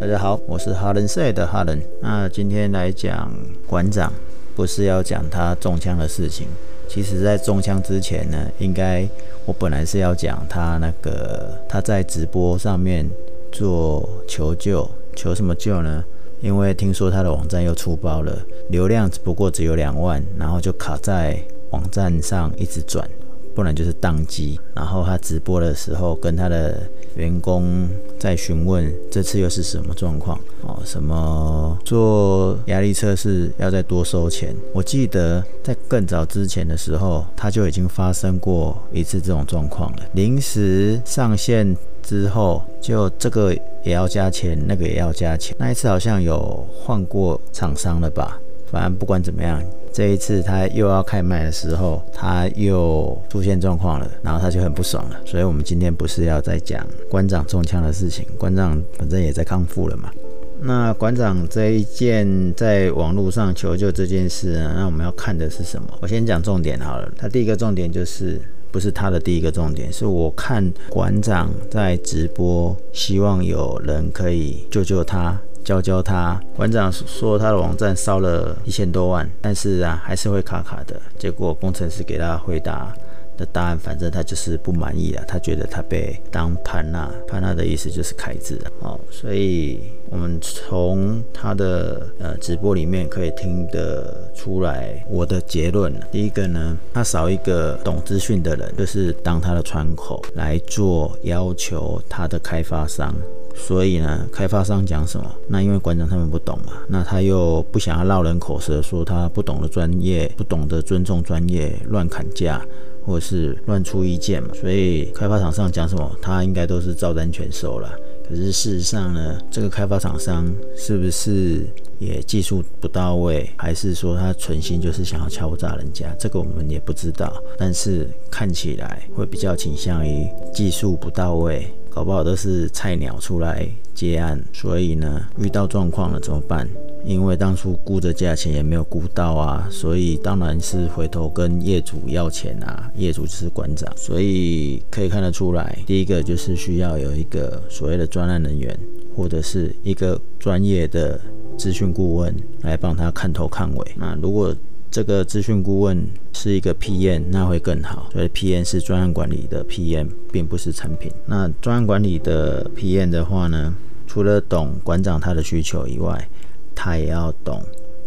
大家好，我是哈伦赛的哈伦。那今天来讲馆长，不是要讲他中枪的事情。其实，在中枪之前呢，应该我本来是要讲他那个他在直播上面做求救，求什么救呢？因为听说他的网站又出包了，流量只不过只有两万，然后就卡在网站上一直转。不然就是宕机，然后他直播的时候跟他的员工在询问这次又是什么状况哦？什么做压力测试要再多收钱？我记得在更早之前的时候，他就已经发生过一次这种状况了。临时上线之后，就这个也要加钱，那个也要加钱。那一次好像有换过厂商了吧？反正不管怎么样。这一次他又要开麦的时候，他又出现状况了，然后他就很不爽了。所以，我们今天不是要再讲馆长中枪的事情，馆长反正也在康复了嘛。那馆长这一件在网络上求救这件事呢，那我们要看的是什么？我先讲重点好了。他第一个重点就是，不是他的第一个重点，是我看馆长在直播，希望有人可以救救他。教教他，馆长说他的网站烧了一千多万，但是啊还是会卡卡的。结果工程师给他回答的答案，反正他就是不满意了。他觉得他被当潘娜，潘娜的意思就是凯子哦。所以我们从他的呃直播里面可以听得出来我的结论。第一个呢，他少一个懂资讯的人，就是当他的窗口来做要求他的开发商。所以呢，开发商讲什么？那因为馆长他们不懂嘛，那他又不想要落人口舌，说他不懂得专业，不懂得尊重专业，乱砍价或者是乱出意见嘛。所以开发厂商讲什么，他应该都是照单全收了。可是事实上呢，这个开发厂商是不是也技术不到位，还是说他存心就是想要敲诈人家？这个我们也不知道。但是看起来会比较倾向于技术不到位。搞不好都是菜鸟出来接案，所以呢，遇到状况了怎么办？因为当初估的价钱也没有估到啊，所以当然是回头跟业主要钱啊。业主就是馆长，所以可以看得出来，第一个就是需要有一个所谓的专案人员，或者是一个专业的资讯顾问来帮他看头看尾。那如果这个资讯顾问是一个 PM，那会更好。所以 PM 是专案管理的 PM，并不是产品。那专案管理的 PM 的话呢，除了懂馆长他的需求以外，他也要懂。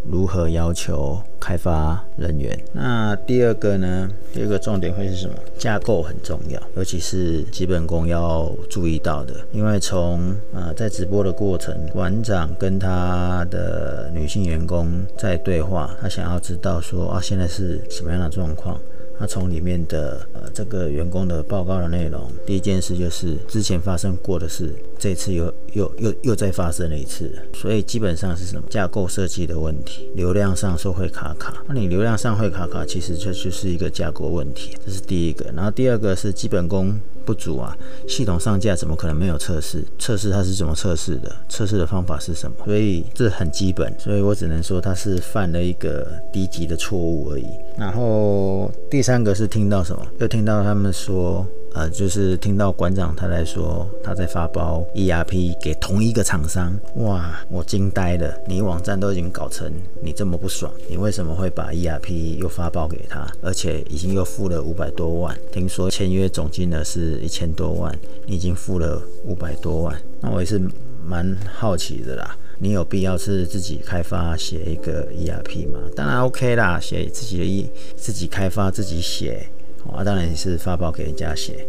如何要求开发人员？那第二个呢？第二个重点会是什么？架构很重要，尤其是基本功要注意到的。因为从呃在直播的过程，馆长跟他的女性员工在对话，他想要知道说啊现在是什么样的状况。他从里面的呃这个员工的报告的内容，第一件事就是之前发生过的事，这次又又又又再发生了一次，所以基本上是什么架构设计的问题，流量上说会卡卡，那你流量上会卡卡，其实这就是一个架构问题，这是第一个。然后第二个是基本功。不足啊！系统上架怎么可能没有测试？测试它是怎么测试的？测试的方法是什么？所以这很基本，所以我只能说他是犯了一个低级的错误而已。然后第三个是听到什么？又听到他们说。呃，就是听到馆长他在说他在发包 ERP 给同一个厂商，哇，我惊呆了！你网站都已经搞成你这么不爽，你为什么会把 ERP 又发包给他？而且已经又付了五百多万，听说签约总金额是一千多万，你已经付了五百多万，那我也是蛮好奇的啦。你有必要是自己开发写一个 ERP 吗？当然 OK 啦，写自己的 E 自己开发自己写。啊，当然也是发包给人家写。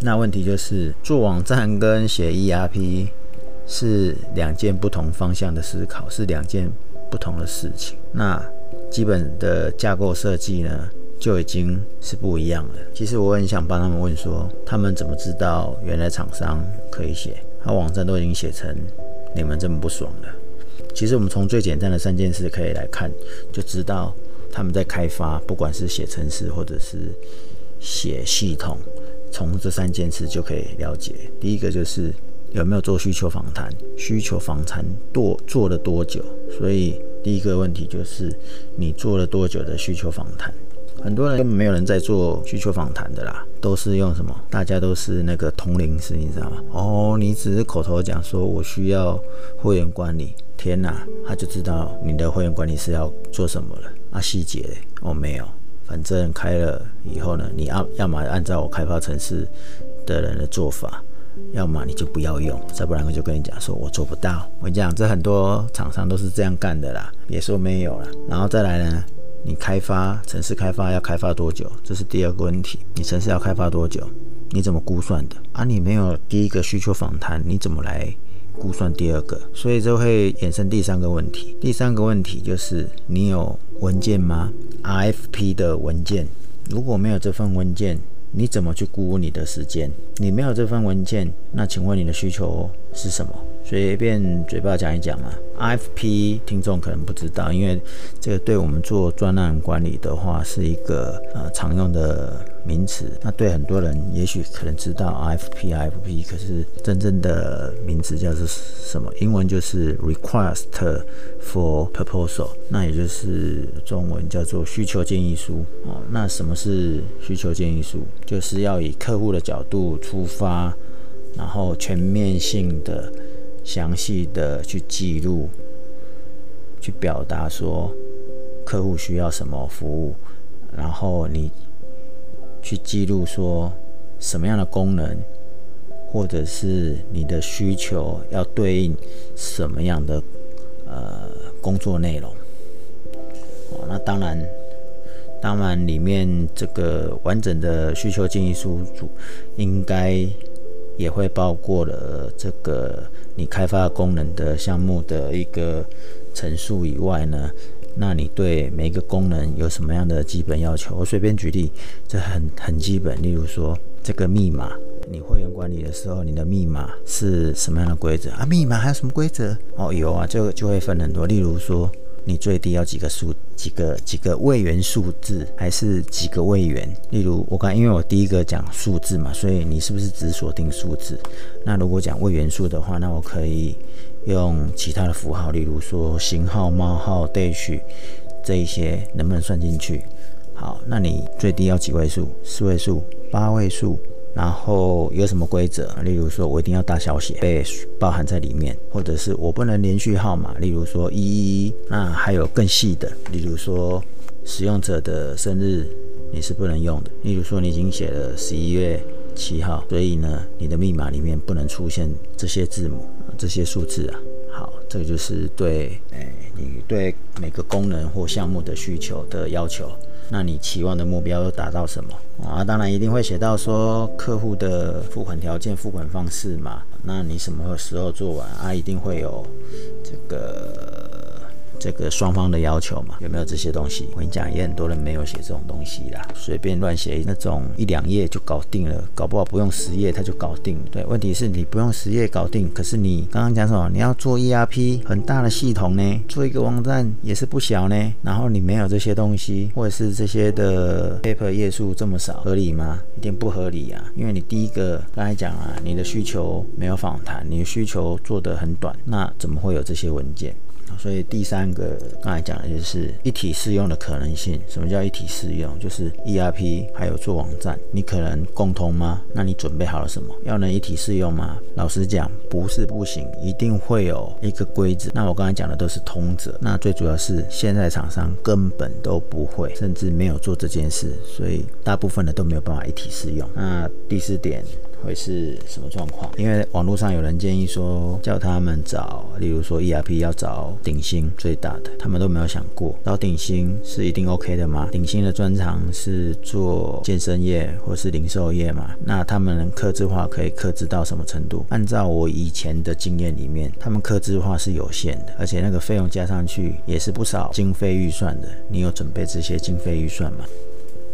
那问题就是做网站跟写 ERP 是两件不同方向的思考，是两件不同的事情。那基本的架构设计呢，就已经是不一样了。其实我很想帮他们问说，他们怎么知道原来厂商可以写？他网站都已经写成你们这么不爽了。其实我们从最简单的三件事可以来看，就知道他们在开发，不管是写程式或者是。写系统，从这三件事就可以了解。第一个就是有没有做需求访谈，需求访谈多做了多久。所以第一个问题就是你做了多久的需求访谈。很多人根本没有人在做需求访谈的啦，都是用什么？大家都是那个通灵师，你知道吗？哦，你只是口头讲说我需要会员管理，天哪，他就知道你的会员管理是要做什么了。啊，细节哦没有，反正开了以后呢，你要要么按照我开发城市的人的做法，要么你就不要用，再不然我就跟你讲说我做不到。我讲，这很多厂商都是这样干的啦，别说没有了。然后再来呢？你开发城市开发要开发多久？这是第二个问题。你城市要开发多久？你怎么估算的？啊，你没有第一个需求访谈，你怎么来估算第二个？所以就会衍生第三个问题。第三个问题就是你有文件吗？RFP 的文件，如果没有这份文件，你怎么去估你的时间？你没有这份文件，那请问你的需求是什么？随便嘴巴讲一讲嘛。IFP 听众可能不知道，因为这个对我们做专案管理的话是一个呃常用的名词。那对很多人也许可能知道 ifpfp 可是真正的名词叫做什么？英文就是 Request for Proposal，那也就是中文叫做需求建议书哦。那什么是需求建议书？就是要以客户的角度出发，然后全面性的。详细的去记录，去表达说客户需要什么服务，然后你去记录说什么样的功能，或者是你的需求要对应什么样的呃工作内容。哦，那当然，当然里面这个完整的需求建议书组应该。也会包括了这个你开发功能的项目的一个陈述以外呢，那你对每一个功能有什么样的基本要求？我随便举例，这很很基本。例如说，这个密码，你会员管理的时候，你的密码是什么样的规则啊？密码还有什么规则？哦，有啊，就就会分很多。例如说。你最低要几个数、几个几个位元数字，还是几个位元？例如我刚因为我第一个讲数字嘛，所以你是不是只锁定数字？那如果讲位元数的话，那我可以用其他的符号，例如说星号、冒号、dash 这一些，能不能算进去？好，那你最低要几位数？四位数、八位数？然后有什么规则？例如说，我一定要大小写被包含在里面，或者是我不能连续号码。例如说一一一，那还有更细的，例如说使用者的生日你是不能用的。例如说你已经写了十一月七号，所以呢，你的密码里面不能出现这些字母、这些数字啊。好，这个就是对，哎，你对每个功能或项目的需求的要求。那你期望的目标又达到什么啊？当然一定会写到说客户的付款条件、付款方式嘛。那你什么时候做完啊？一定会有这个。这个双方的要求嘛，有没有这些东西？我跟你讲，也很多人没有写这种东西啦，随便乱写那种一两页就搞定了，搞不好不用十页他就搞定。对，问题是你不用十页搞定，可是你刚刚讲什么？你要做 ERP 很大的系统呢，做一个网站也是不小呢。然后你没有这些东西，或者是这些的 paper 页数这么少，合理吗？一定不合理啊！因为你第一个刚才讲啊，你的需求没有访谈，你的需求做得很短，那怎么会有这些文件？所以第三个刚才讲的就是一体适用的可能性。什么叫一体适用？就是 ERP 还有做网站，你可能共通吗？那你准备好了什么？要能一体适用吗？老实讲，不是不行，一定会有一个规则。那我刚才讲的都是通则。那最主要是现在厂商根本都不会，甚至没有做这件事，所以大部分的都没有办法一体适用。那第四点。会是什么状况？因为网络上有人建议说，叫他们找，例如说 ERP 要找顶薪最大的，他们都没有想过，找顶薪是一定 OK 的吗？顶薪的专长是做健身业或是零售业嘛？那他们克制化可以克制到什么程度？按照我以前的经验里面，他们克制化是有限的，而且那个费用加上去也是不少经费预算的。你有准备这些经费预算吗？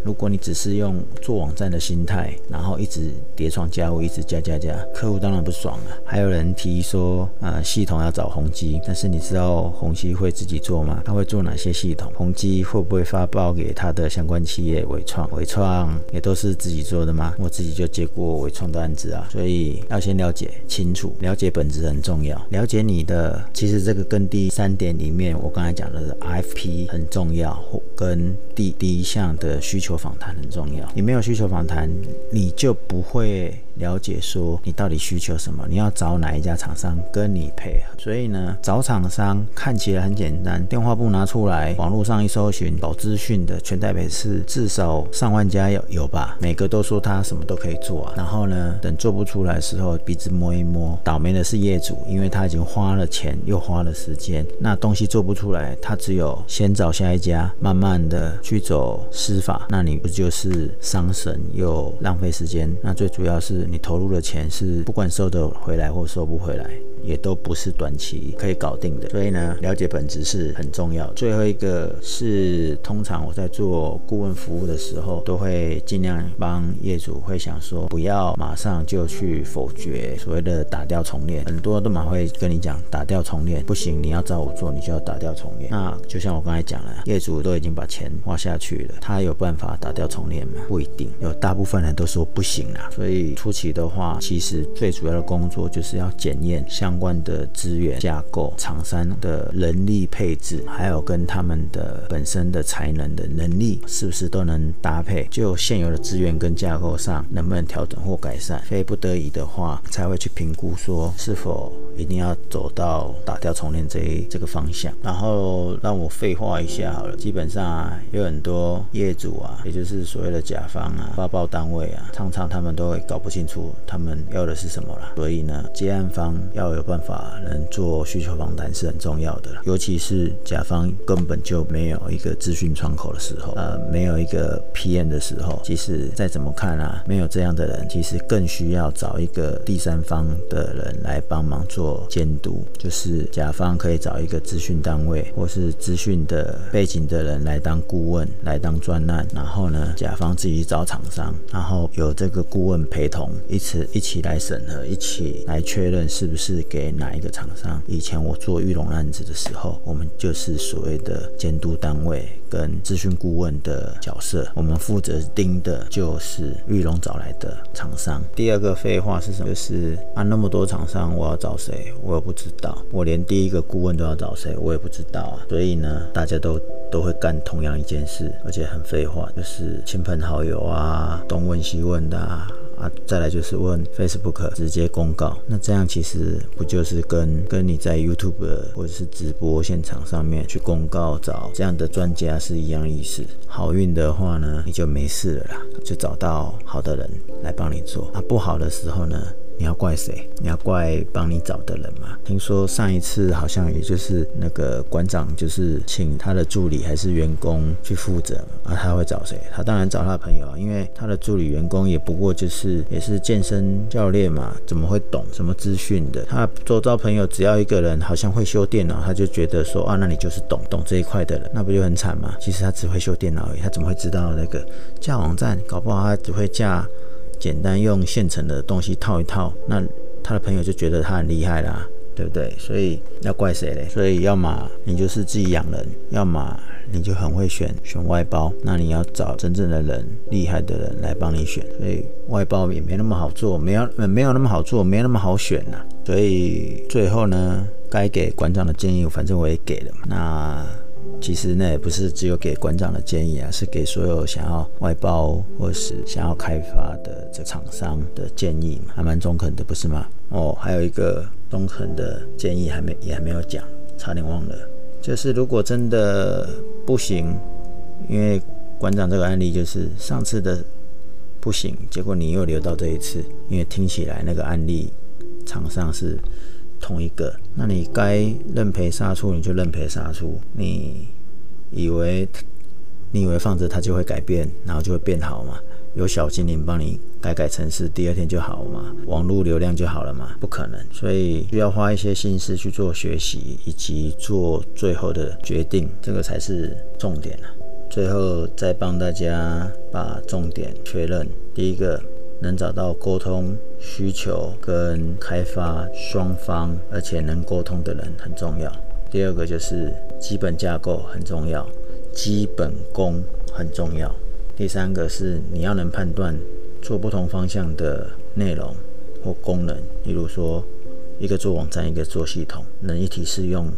如果你只是用做网站的心态，然后一直叠床架屋，一直加加加，客户当然不爽了。还有人提议说，呃，系统要找宏基，但是你知道宏基会自己做吗？他会做哪些系统？宏基会不会发包给他的相关企业？伟创，伟创也都是自己做的吗？我自己就接过伟创的案子啊，所以要先了解清楚，了解本质很重要。了解你的，其实这个跟第三点里面我刚才讲的 FP 很重要，跟第第一项的需求求访谈很重要。你没有需求访谈，你就不会。了解说你到底需求什么，你要找哪一家厂商跟你配合。所以呢，找厂商看起来很简单，电话簿拿出来，网络上一搜寻，找资讯的全台北市至少上万家有有吧，每个都说他什么都可以做啊。然后呢，等做不出来的时候，鼻子摸一摸，倒霉的是业主，因为他已经花了钱又花了时间，那东西做不出来，他只有先找下一家，慢慢的去走司法，那你不就是伤神又浪费时间？那最主要是。你投入的钱是不管收得回来或收不回来。也都不是短期可以搞定的，所以呢，了解本质是很重要。最后一个是，通常我在做顾问服务的时候，都会尽量帮业主会想说，不要马上就去否决所谓的打掉重练。很多都蛮会跟你讲打掉重练不行，你要找我做，你就要打掉重练。那就像我刚才讲了，业主都已经把钱花下去了，他有办法打掉重练吗？不一定，有大部分人都说不行啦。所以初期的话，其实最主要的工作就是要检验。相关的资源架构、厂商的人力配置，还有跟他们的本身的才能的能力，是不是都能搭配？就现有的资源跟架构上，能不能调整或改善？非不得已的话，才会去评估说是否一定要走到打掉重练这一这个方向。然后让我废话一下好了，基本上，有很多业主啊，也就是所谓的甲方啊、发包单位啊，常常他们都会搞不清清楚他们要的是什么了。所以呢，接案方要有。办法能做需求访谈是很重要的，尤其是甲方根本就没有一个资讯窗口的时候，呃，没有一个 PM 的时候，其实再怎么看啊，没有这样的人，其实更需要找一个第三方的人来帮忙做监督，就是甲方可以找一个资讯单位或是资讯的背景的人来当顾问，来当专案，然后呢，甲方自己找厂商，然后有这个顾问陪同，一起一起来审核，一起来确认是不是。给哪一个厂商？以前我做玉龙案子的时候，我们就是所谓的监督单位跟咨询顾问的角色，我们负责盯的就是玉龙找来的厂商。第二个废话是什么？就是啊，那么多厂商，我要找谁？我也不知道。我连第一个顾问都要找谁，我也不知道啊。所以呢，大家都都会干同样一件事，而且很废话，就是亲朋好友啊，东问西问的啊。啊，再来就是问 Facebook 直接公告，那这样其实不就是跟跟你在 YouTube 或者是直播现场上面去公告找这样的专家是一样意思。好运的话呢，你就没事了啦，就找到好的人来帮你做。啊不好的时候呢？你要怪谁？你要怪帮你找的人吗？听说上一次好像也就是那个馆长，就是请他的助理还是员工去负责啊？他会找谁？他当然找他的朋友啊，因为他的助理员工也不过就是也是健身教练嘛，怎么会懂什么资讯的？他周遭朋友只要一个人好像会修电脑，他就觉得说啊，那你就是懂懂这一块的人，那不就很惨吗？其实他只会修电脑而已，他怎么会知道那个架网站？搞不好他只会架。简单用现成的东西套一套，那他的朋友就觉得他很厉害啦，对不对？所以要怪谁嘞？所以要么你就是自己养人，要么你就很会选选外包，那你要找真正的人、厉害的人来帮你选。所以外包也没那么好做，没有没有那么好做，没那么好选呐。所以最后呢，该给馆长的建议，反正我也给了嘛。那。其实那也不是只有给馆长的建议啊，是给所有想要外包或是想要开发的这厂商的建议，还蛮中肯的，不是吗？哦，还有一个中肯的建议还没也还没有讲，差点忘了，就是如果真的不行，因为馆长这个案例就是上次的不行，结果你又留到这一次，因为听起来那个案例厂商是。同一个，那你该认赔杀出，你就认赔杀出。你以为你以为放着它就会改变，然后就会变好吗？有小精灵帮你改改程式，第二天就好吗？网络流量就好了吗？不可能，所以需要花一些心思去做学习，以及做最后的决定，这个才是重点啊。最后再帮大家把重点确认：第一个，能找到沟通需求跟开发双方，而且能沟通的人很重要；第二个就是基本架构很重要，基本功很重要；第三个是你要能判断做不同方向的内容或功能，例如说一个做网站，一个做系统，能一体适用。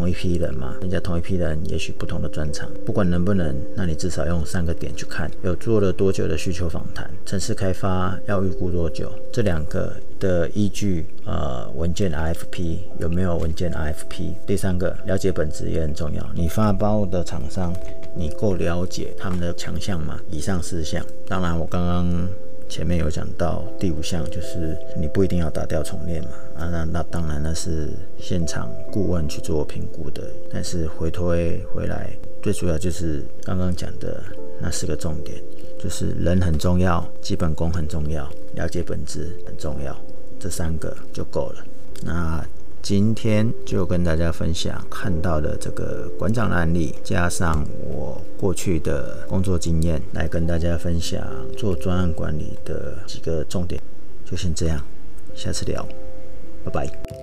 同一批人嘛，人家同一批人，也许不同的专长，不管能不能，那你至少用三个点去看：有做了多久的需求访谈，城市开发要预估多久，这两个的依据，呃，文件 IFP 有没有文件 IFP？第三个，了解本质也很重要。你发包的厂商，你够了解他们的强项吗？以上四项，当然我刚刚。前面有讲到第五项，就是你不一定要打掉重练嘛，啊，那那当然那是现场顾问去做评估的，但是回推回来，最主要就是刚刚讲的那四个重点，就是人很重要，基本功很重要，了解本质很重要，这三个就够了。那。今天就跟大家分享看到的这个馆长的案例，加上我过去的工作经验，来跟大家分享做专案管理的几个重点。就先这样，下次聊，Bye-bye.